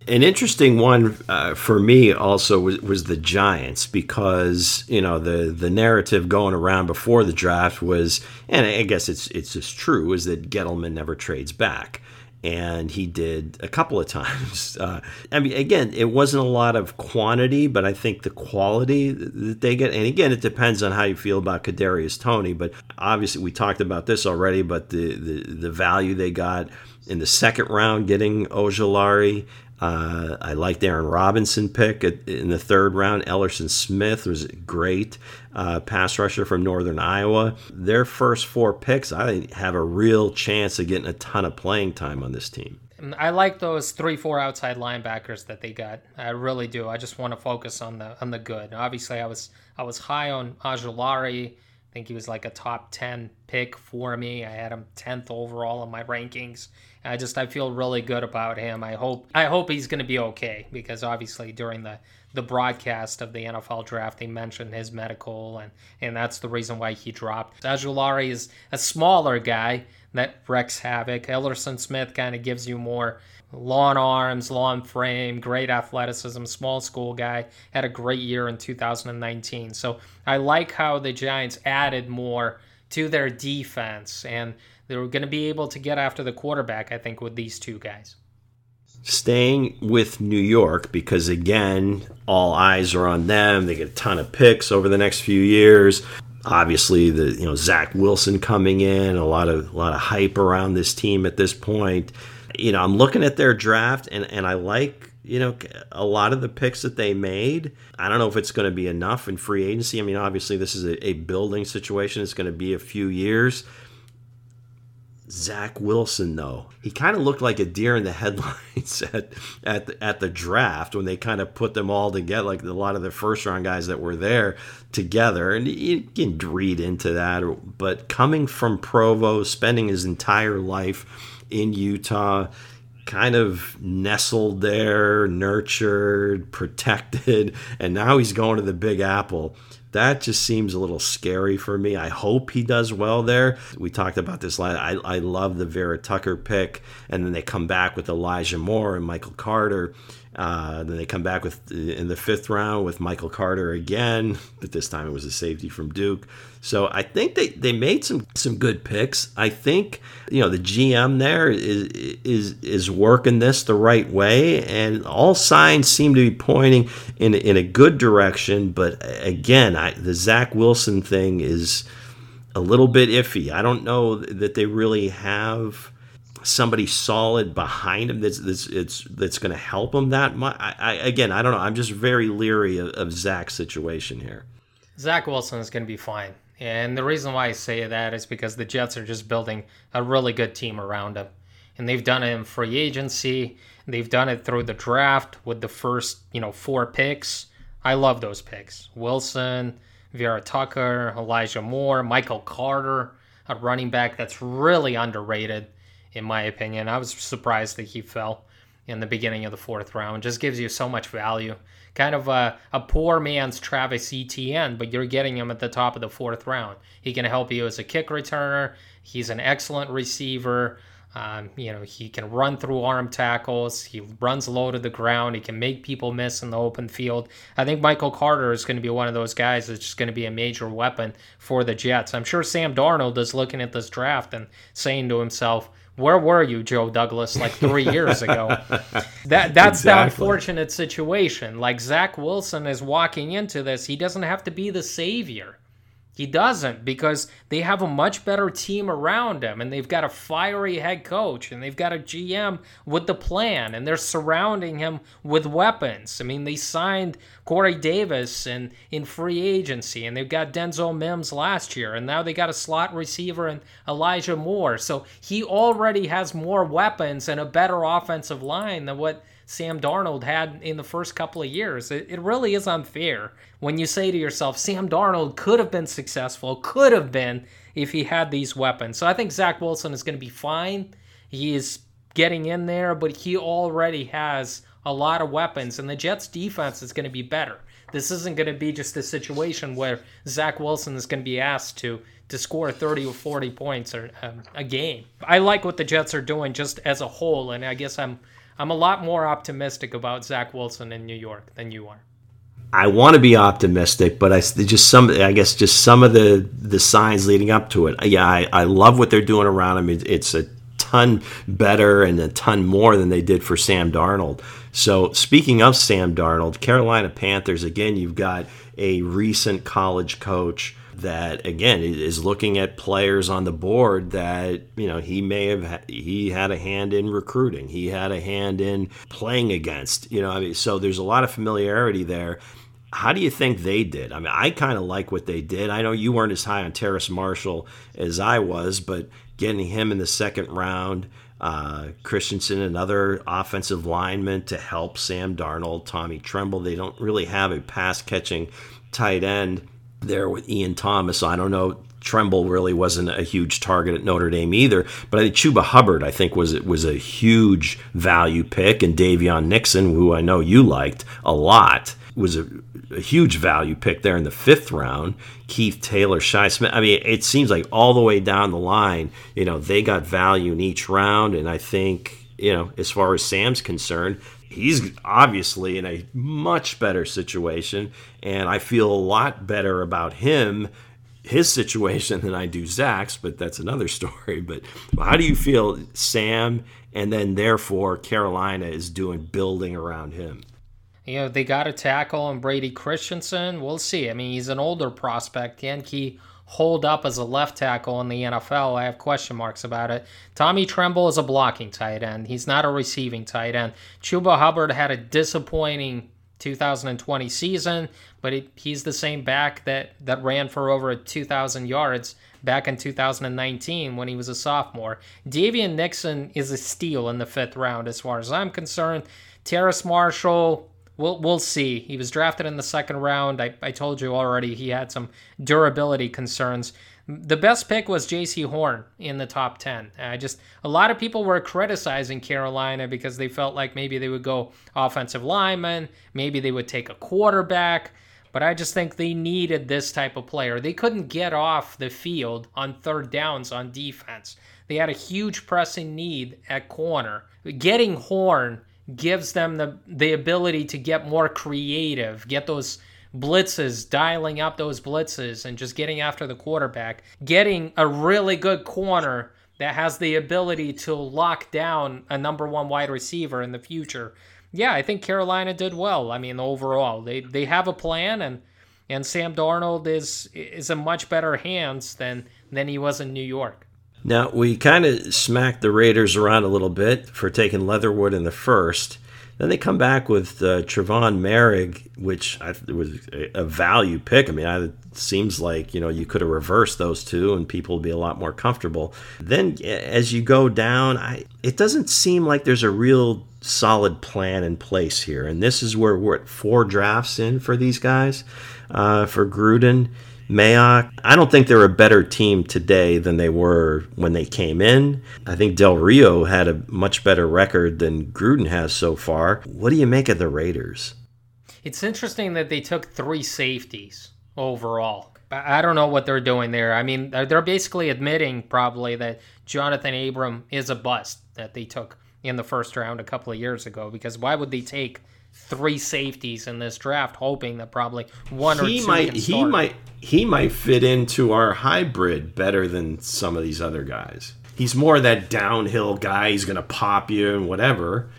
An interesting one uh, for me also was, was the Giants because you know the the narrative going around before the draft was, and I guess it's it's just true, is that Gettleman never trades back and he did a couple of times. Uh, I mean, again, it wasn't a lot of quantity, but I think the quality that they get, and again, it depends on how you feel about Kadarius Toney. But obviously, we talked about this already. But the the, the value they got in the second round, getting Ojulari. Uh, I liked Aaron Robinson pick in the third round. Elerson Smith was great uh, pass rusher from Northern Iowa. Their first four picks, I have a real chance of getting a ton of playing time on this team. I like those three, four outside linebackers that they got. I really do. I just want to focus on the on the good. Obviously, I was I was high on Ojulari. I think he was like a top ten pick for me. I had him tenth overall in my rankings. I just I feel really good about him. I hope I hope he's going to be okay because obviously during the the broadcast of the NFL draft they mentioned his medical and and that's the reason why he dropped. Ojulari is a smaller guy that wrecks havoc. Elerson Smith kind of gives you more long arms, long frame, great athleticism, small school guy. Had a great year in 2019. So I like how the Giants added more to their defense and they're going to be able to get after the quarterback, I think, with these two guys. Staying with New York because again, all eyes are on them. They get a ton of picks over the next few years. Obviously, the you know Zach Wilson coming in, a lot of a lot of hype around this team at this point. You know, I'm looking at their draft and and I like you know, a lot of the picks that they made, I don't know if it's going to be enough in free agency. I mean, obviously, this is a, a building situation. It's going to be a few years. Zach Wilson, though, he kind of looked like a deer in the headlights at at the, at the draft when they kind of put them all together, like a lot of the first round guys that were there together, and you can read into that. But coming from Provo, spending his entire life in Utah, kind of nestled there, nurtured, protected, and now he's going to the Big Apple that just seems a little scary for me. I hope he does well there. We talked about this. I, I love the Vera Tucker pick, and then they come back with Elijah Moore and Michael Carter. Uh, then they come back with in the fifth round with Michael Carter again, but this time it was a safety from Duke. So I think they, they made some some good picks. I think you know the GM there is is is working this the right way, and all signs seem to be pointing in in a good direction. But again, I, the Zach Wilson thing is a little bit iffy. I don't know that they really have somebody solid behind him that's that's it's that's going to help him that much. I, I, again, I don't know. I'm just very leery of, of Zach's situation here. Zach Wilson is going to be fine, and the reason why I say that is because the Jets are just building a really good team around him, and they've done it in free agency. They've done it through the draft with the first you know four picks. I love those picks: Wilson, Vera Tucker, Elijah Moore, Michael Carter, a running back that's really underrated in my opinion. I was surprised that he fell in the beginning of the fourth round. Just gives you so much value. Kind of a, a poor man's Travis Etienne, but you're getting him at the top of the fourth round. He can help you as a kick returner. He's an excellent receiver. Um, you know, he can run through arm tackles. He runs low to the ground. He can make people miss in the open field. I think Michael Carter is going to be one of those guys that's just going to be a major weapon for the Jets. I'm sure Sam Darnold is looking at this draft and saying to himself, where were you, Joe Douglas, like three years ago? That that's exactly. the unfortunate situation. Like Zach Wilson is walking into this, he doesn't have to be the savior. He doesn't because they have a much better team around him and they've got a fiery head coach and they've got a GM with the plan and they're surrounding him with weapons. I mean, they signed Corey Davis in, in free agency and they've got Denzel Mims last year and now they got a slot receiver and Elijah Moore. So he already has more weapons and a better offensive line than what Sam Darnold had in the first couple of years. It, it really is unfair when you say to yourself, Sam Darnold could have been successful, could have been if he had these weapons. So I think Zach Wilson is going to be fine. He is getting in there, but he already has a lot of weapons, and the Jets' defense is going to be better. This isn't going to be just a situation where Zach Wilson is going to be asked to to score 30 or 40 points or um, a game. I like what the Jets are doing just as a whole, and I guess I'm I'm a lot more optimistic about Zach Wilson in New York than you are. I want to be optimistic, but I just some I guess just some of the the signs leading up to it. Yeah, I, I love what they're doing around him. It's a ton better and a ton more than they did for Sam Darnold. So speaking of Sam Darnold, Carolina Panthers again. You've got a recent college coach that again is looking at players on the board that you know he may have he had a hand in recruiting he had a hand in playing against you know I mean so there's a lot of familiarity there how do you think they did? I mean, I kind of like what they did. I know you weren't as high on Terrace Marshall as I was, but getting him in the second round, uh, Christensen, another offensive lineman to help Sam Darnold, Tommy Tremble. They don't really have a pass catching tight end there with Ian Thomas. I don't know. Tremble really wasn't a huge target at Notre Dame either, but I think Chuba Hubbard I think was was a huge value pick, and Daviyon Nixon, who I know you liked a lot, was a, a huge value pick there in the fifth round. Keith Taylor, Shi Smith. I mean, it seems like all the way down the line, you know, they got value in each round, and I think you know, as far as Sam's concerned, he's obviously in a much better situation, and I feel a lot better about him, his situation, than I do Zach's. But that's another story. But how do you feel, Sam, and then therefore Carolina is doing building around him? You know, they got a tackle on Brady Christensen. We'll see. I mean, he's an older prospect. Yankee hold up as a left tackle in the NFL. I have question marks about it. Tommy Tremble is a blocking tight end. He's not a receiving tight end. Chuba Hubbard had a disappointing 2020 season, but it, he's the same back that, that ran for over 2,000 yards back in 2019 when he was a sophomore. Daviyon Nixon is a steal in the fifth round as far as I'm concerned. Terrace Marshall, We'll, we'll see. He was drafted in the second round. I, I told you already he had some durability concerns. The best pick was Jaycee Horn in the top 10. I just a lot of people were criticizing Carolina because they felt like maybe they would go offensive lineman, maybe they would take a quarterback, but I just think they needed this type of player. They couldn't get off the field on third downs on defense. They had a huge pressing need at corner. Getting Horn gives them the the ability to get more creative, get those blitzes, dialing up those blitzes and just getting after the quarterback, getting a really good corner that has the ability to lock down a number 1 wide receiver in the future. Yeah, I think Carolina did well. I mean, overall, they they have a plan and and Sam Darnold is is in much better hands than than he was in New York. Now, we kind of smacked the Raiders around a little bit for taking Leatherwood in the first. Then they come back with uh, Trevon Moehrig, which I, was a value pick. I mean, I, it seems like you know you could have reversed those two, and people would be a lot more comfortable. Then, as you go down, I, it doesn't seem like there's a real solid plan in place here. And this is where we're at four drafts in for these guys, uh, for Gruden. Mayock, I don't think they're a better team today than they were when they came in. I think Del Rio had a much better record than Gruden has so far. What do you make of the Raiders? It's interesting that they took three safeties overall. I don't know what they're doing there. I mean, they're basically admitting probably that Johnathan Abram is a bust that they took in the first round a couple of years ago because why would they take three safeties in this draft, hoping that probably one or he two might he might he might fit into our hybrid better than some of these other guys. He's more of that downhill guy. He's going to pop you and whatever.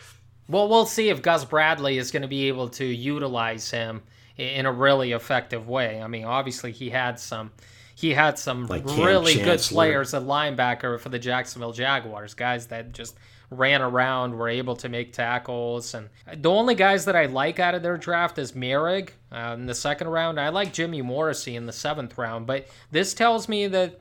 Well, we'll see if Gus Bradley is going to be able to utilize him in a really effective way. I mean, obviously he had some he had some like really good players at linebacker for the Jacksonville Jaguars, guys that just ran around, were able to make tackles. And the only guys that I like out of their draft is Moehrig uh, in the second round. I like Jimmy Morrissey in the seventh round. But this tells me that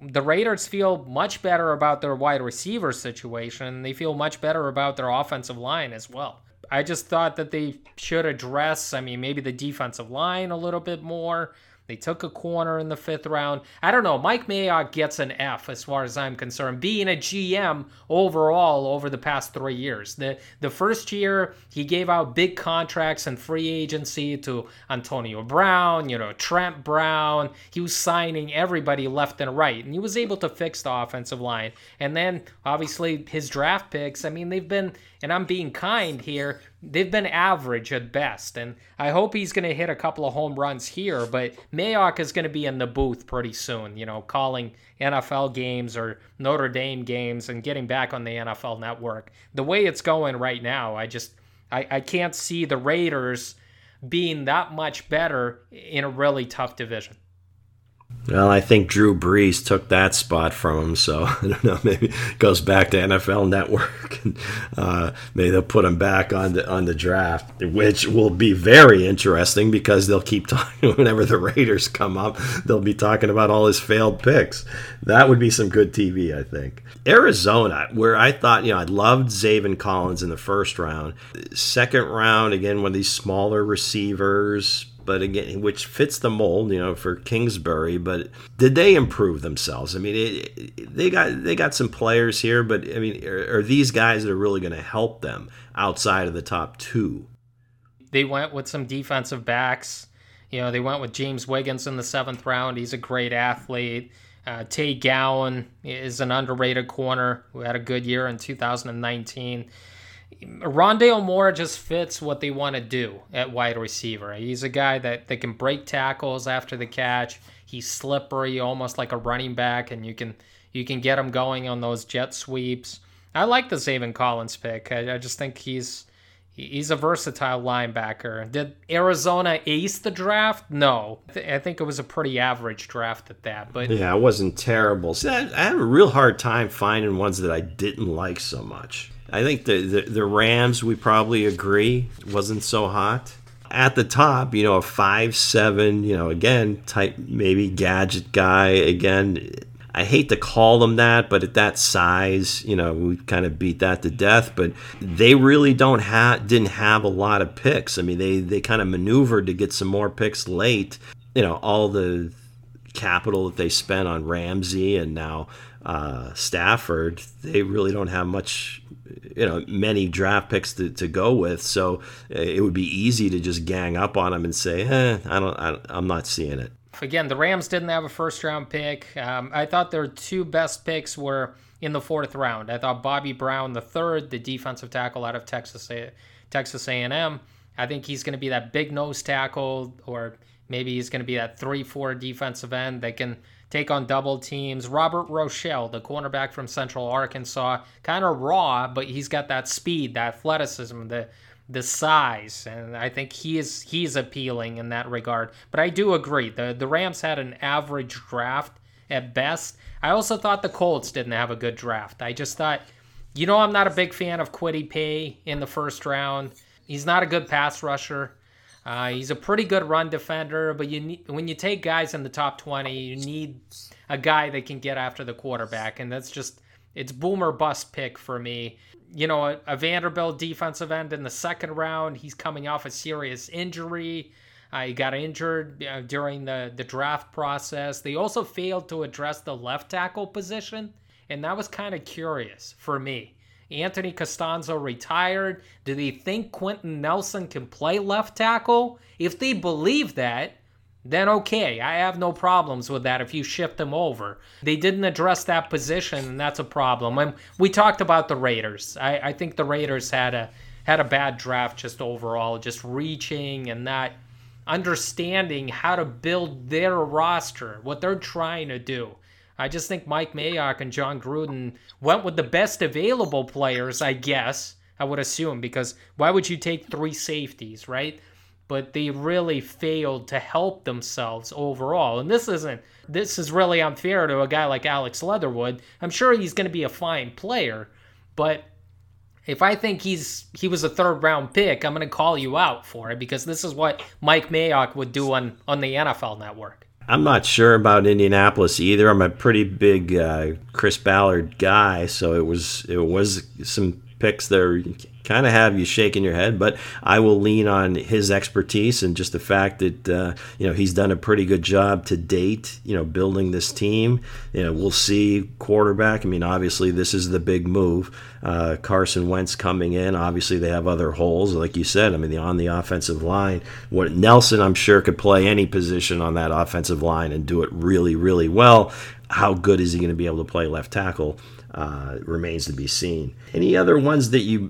the Raiders feel much better about their wide receiver situation. They feel much better about their offensive line as well. I just thought that they should address, I mean, maybe the defensive line a little bit more. They took a corner in the fifth round. I don't know. Mike Mayock gets an F as far as I'm concerned, being a GM overall over the past three years. The the first year he gave out big contracts and free agency to Antonio Brown, you know, Trent Brown. He was signing everybody left and right, and he was able to fix the offensive line. And then obviously his draft picks. I mean, they've been, and I'm being kind here they've been average at best. And I hope he's going to hit a couple of home runs here, but Mayock is going to be in the booth pretty soon, you know, calling NFL games or Notre Dame games and getting back on the NFL network. The way it's going right now, I just, I, I can't see the Raiders being that much better in a really tough division. Well, I think Drew Brees took that spot from him, so I don't know. Maybe goes back to NFL Network, and uh, maybe they'll put him back on the on the draft, which will be very interesting because they'll keep talking whenever the Raiders come up. They'll be talking about all his failed picks. That would be some good TV, I think. Arizona, where I thought you know I loved Zaven Collins in the first round, second round again one of these smaller receivers but again, which fits the mold, you know, for Kingsbury. But did they improve themselves? I mean, it, it, they got they got some players here, but I mean, are, are these guys that are really going to help them outside of the top two? They went with some defensive backs. You know, they went with James Wiggins in the seventh round. He's a great athlete. Uh, Tay Gowan is an underrated corner who had a good year in 2019. Rondale Moore just fits what they want to do at wide receiver. He's a guy that, that can break tackles after the catch. He's slippery, almost like a running back, and you can you can get him going on those jet sweeps. I like the Zaven Collins pick. I, I just think he's he's a versatile linebacker. Did Arizona ace the draft? No, I think it was a pretty average draft at that. But yeah, it wasn't terrible. See, I, I had a real hard time finding ones that I didn't like so much. I think the, the, the Rams, we probably agree, wasn't so hot. At the top, you know, a five seven, you know, again, type maybe gadget guy. Again, I hate to call them that, but at that size, you know, we kind of beat that to death. But they really don't have didn't have a lot of picks. I mean, they they kind of maneuvered to get some more picks late. You know, all the capital that they spent on Ramsey and now uh, Stafford, they really don't have much, you know, many draft picks to, to go with. So uh, it would be easy to just gang up on them and say, eh, I don't, I, am not seeing it. Again, the Rams didn't have a first round pick. Um, I thought their two best picks were in the fourth round. I thought Bobby Brown, the third, the defensive tackle out of Texas, Texas A&M. I think he's going to be that big nose tackle, or maybe he's going to be that three-four defensive end that can take on double teams. Robert Rochell, the cornerback from Central Arkansas, kind of raw, but he's got that speed, that athleticism, the the size, and I think he is he's appealing in that regard. But I do agree the the Rams had an average draft at best. I also thought the Colts didn't have a good draft. I just thought, you know, I'm not a big fan of Kwity Paye in the first round. He's not a good pass rusher. Uh, he's a pretty good run defender, but you need, when you take guys in the top 20, you need a guy that can get after the quarterback, and that's just it's boomer bust pick for me. You know, a, a Vanderbilt defensive end in the second round. He's coming off a serious injury. Uh, he got injured uh, during the, the draft process. They also failed to address the left tackle position, and that was kind of curious for me. Anthony Castonzo retired? Do they think Quenton Nelson can play left tackle? If they believe that, then okay, I have no problems with that if you shift them over. They didn't address that position, and that's a problem. And we talked about the Raiders. I, I think the Raiders had a had a bad draft just overall, just reaching and not understanding how to build their roster, what they're trying to do. I just think Mike Mayock and Jon Gruden went with the best available players, I guess, I would assume, because why would you take three safeties, right? But they really failed to help themselves overall. And this isn't, this is really unfair to a guy like Alex Leatherwood. I'm sure he's going to be a fine player, but if I think he's he was a third round pick, I'm going to call you out for it because this is what Mike Mayock would do on on the NFL Network. I'm not sure about Indianapolis either. I'm a pretty big uh, Chris Ballard guy, so it was it was some picks there kind of have you shaking your head, but I will lean on his expertise and just the fact that uh, you know he's done a pretty good job to date. You know, building this team. You know, we'll see quarterback. I mean, obviously this is the big move. Uh, Carson Wentz coming in. Obviously they have other holes, like you said. I mean, on the offensive line, what Nelson I'm sure could play any position on that offensive line and do it really, really well. How good is he going to be able to play left tackle? uh, remains to be seen. Any other ones that you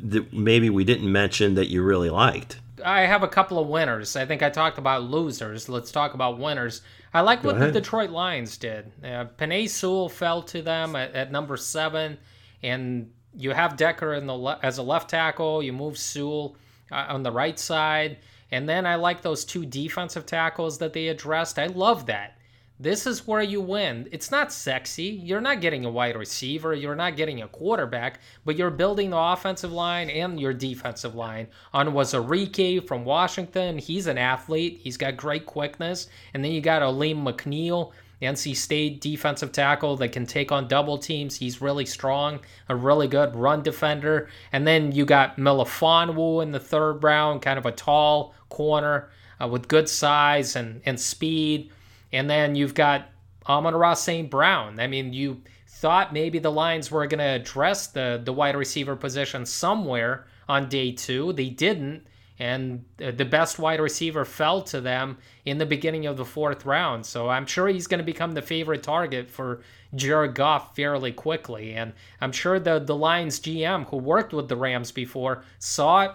that maybe we didn't mention that you really liked? I have a couple of winners. I think I talked about losers. Let's talk about winners. I like Go what ahead. the Detroit Lions did. Uh, Penei Sewell fell to them at, at, number seven, and you have Decker in the le- as a left tackle. You move Sewell uh, on the right side, and then I like those two defensive tackles that they addressed. I love that. This is where you win. It's not sexy. You're not getting a wide receiver. You're not getting a quarterback, but you're building the offensive line and your defensive line. On Onwuzurike from Washington, he's an athlete. He's got great quickness. And then you got Alim McNeill, NC State defensive tackle that can take on double teams. He's really strong, a really good run defender. And then you got Melifonwu in the third round, kind of a tall corner uh, with good size and, and speed. And then you've got Amon-Ra St. Brown. I mean, you thought maybe the Lions were going to address the, the wide receiver position somewhere on day two. They didn't. And the best wide receiver fell to them in the beginning of the fourth round. So I'm sure he's going to become the favorite target for Jared Goff fairly quickly. And I'm sure the, the Lions GM, who worked with the Rams before, saw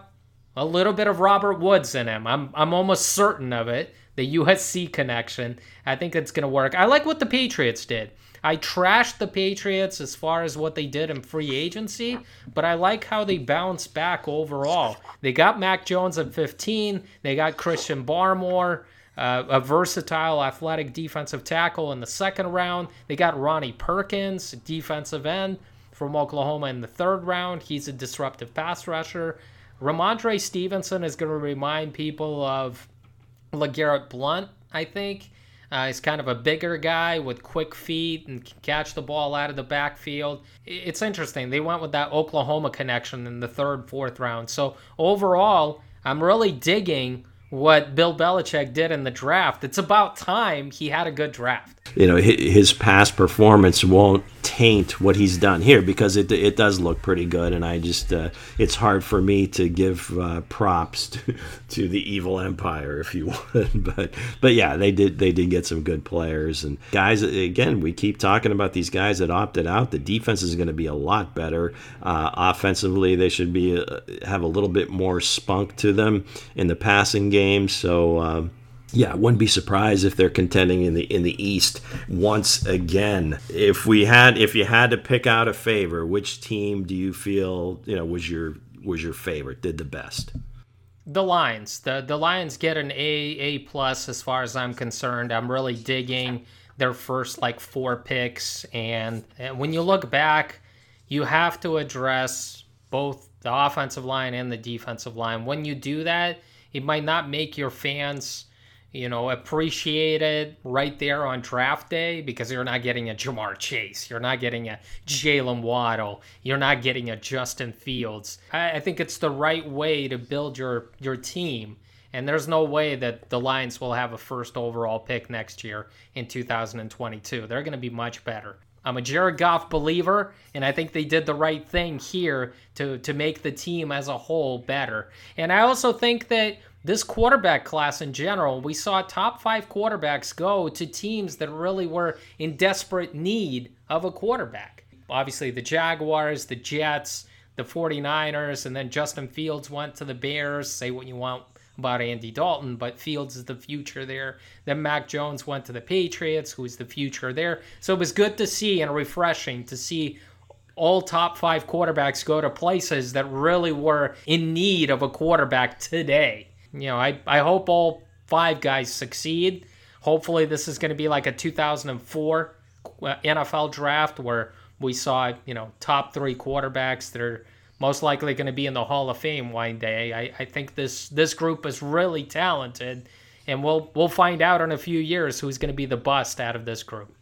a little bit of Robert Woods in him. I'm, I'm almost certain of it the USC connection. I think it's going to work. I like what the Patriots did. I trashed the Patriots as far as what they did in free agency, but I like how they bounced back overall. They got Mac Jones at 15, they got Christian Barmore. Uh, a versatile athletic defensive tackle in the second round. They got Ronnie Perkins, defensive end from Oklahoma in the third round. He's a disruptive pass rusher. Rhamondre Stevenson is going to remind people of LeGarrette Blunt, I think. Uh, he's kind of a bigger guy with quick feet and can catch the ball out of the backfield. It's interesting. They went with that Oklahoma connection in the third, fourth round. So overall, I'm really digging what Bill Belichick did in the draft. It's about time he had a good draft. You know, his past performance won't taint what he's done here because it, it does look pretty good. And I just, uh, it's hard for me to give uh, props to, to the evil empire, if you would. but, but yeah, they did, they did get some good players and guys. Again, we keep talking about these guys that opted out. The defense is going to be a lot better. Uh, offensively, they should be, uh, have a little bit more spunk to them in the passing game. So um, yeah, I wouldn't be surprised if they're contending in the in the East once again. If we had if you had to pick out a favor, which team do you feel you know was your was your favorite? Did the best? The Lions. The the Lions get an A A plus as far as I'm concerned. I'm really digging their first like four picks, and, and when you look back, you have to address both the offensive line and the defensive line. When you do that, it might not make your fans, you know, appreciate it right there on draft day because you're not getting a Ja'Marr Chase, you're not getting a Jaylen Waddle, you're not getting a Justin Fields. I, I think it's the right way to build your your team. And there's no way that the Lions will have a first overall pick next year in 2022. They're going to be much better. I'm a Jared Goff believer, and I think they did the right thing here to, to make the team as a whole better. And I also think that this quarterback class in general, we saw top five quarterbacks go to teams that really were in desperate need of a quarterback. Obviously, the Jaguars, the Jets, the 49ers, and then Justin Fields went to the Bears. Say what you want about Andy Dalton, but Fields is the future there. Then Mac Jones went to the Patriots, who's the future there. So it was good to see and refreshing to see all top five quarterbacks go to places that really were in need of a quarterback today. You know, I, I hope all five guys succeed. Hopefully, this is going to be like a 2004 uh, NFL draft where we saw, you know, top three quarterbacks that are most likely going to be in the Hall of Fame one day. I, I think this this group is really talented, and we'll we'll find out in a few years who's going to be the bust out of this group.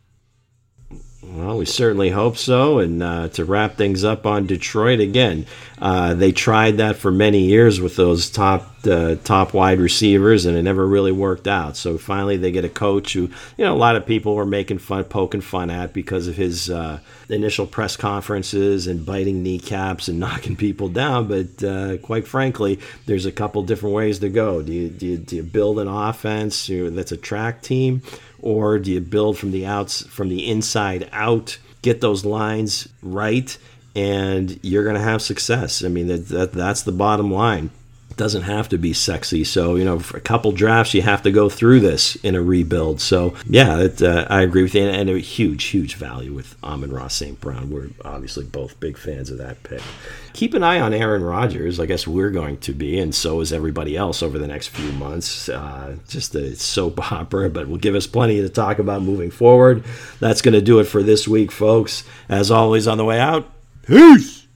Well, we certainly hope so. And uh, to wrap things up on Detroit again, uh, they tried that for many years with those top uh, top wide receivers, and it never really worked out. So finally, they get a coach who, you know, a lot of people were making fun, poking fun at because of his uh, initial press conferences and biting kneecaps and knocking people down. But uh, quite frankly, there's a couple different ways to go. Do you, do you, do you build an offense that's a track team? Or do you build from the outs from the inside out? Get those lines right and you're going to have success. I mean that, that that's the bottom line doesn't have to be sexy. So, you know, for a couple drafts, you have to go through this in a rebuild. So, yeah, it, uh, I agree with you. And, a huge, huge value with Amon Ross St. Brown. We're obviously both big fans of that pick. Keep an eye on Aaron Rodgers. I guess we're going to be, and so is everybody else over the next few months. Uh, just a soap opera, but will give us plenty to talk about moving forward. That's going to do it for this week, folks. As always, on the way out, peace.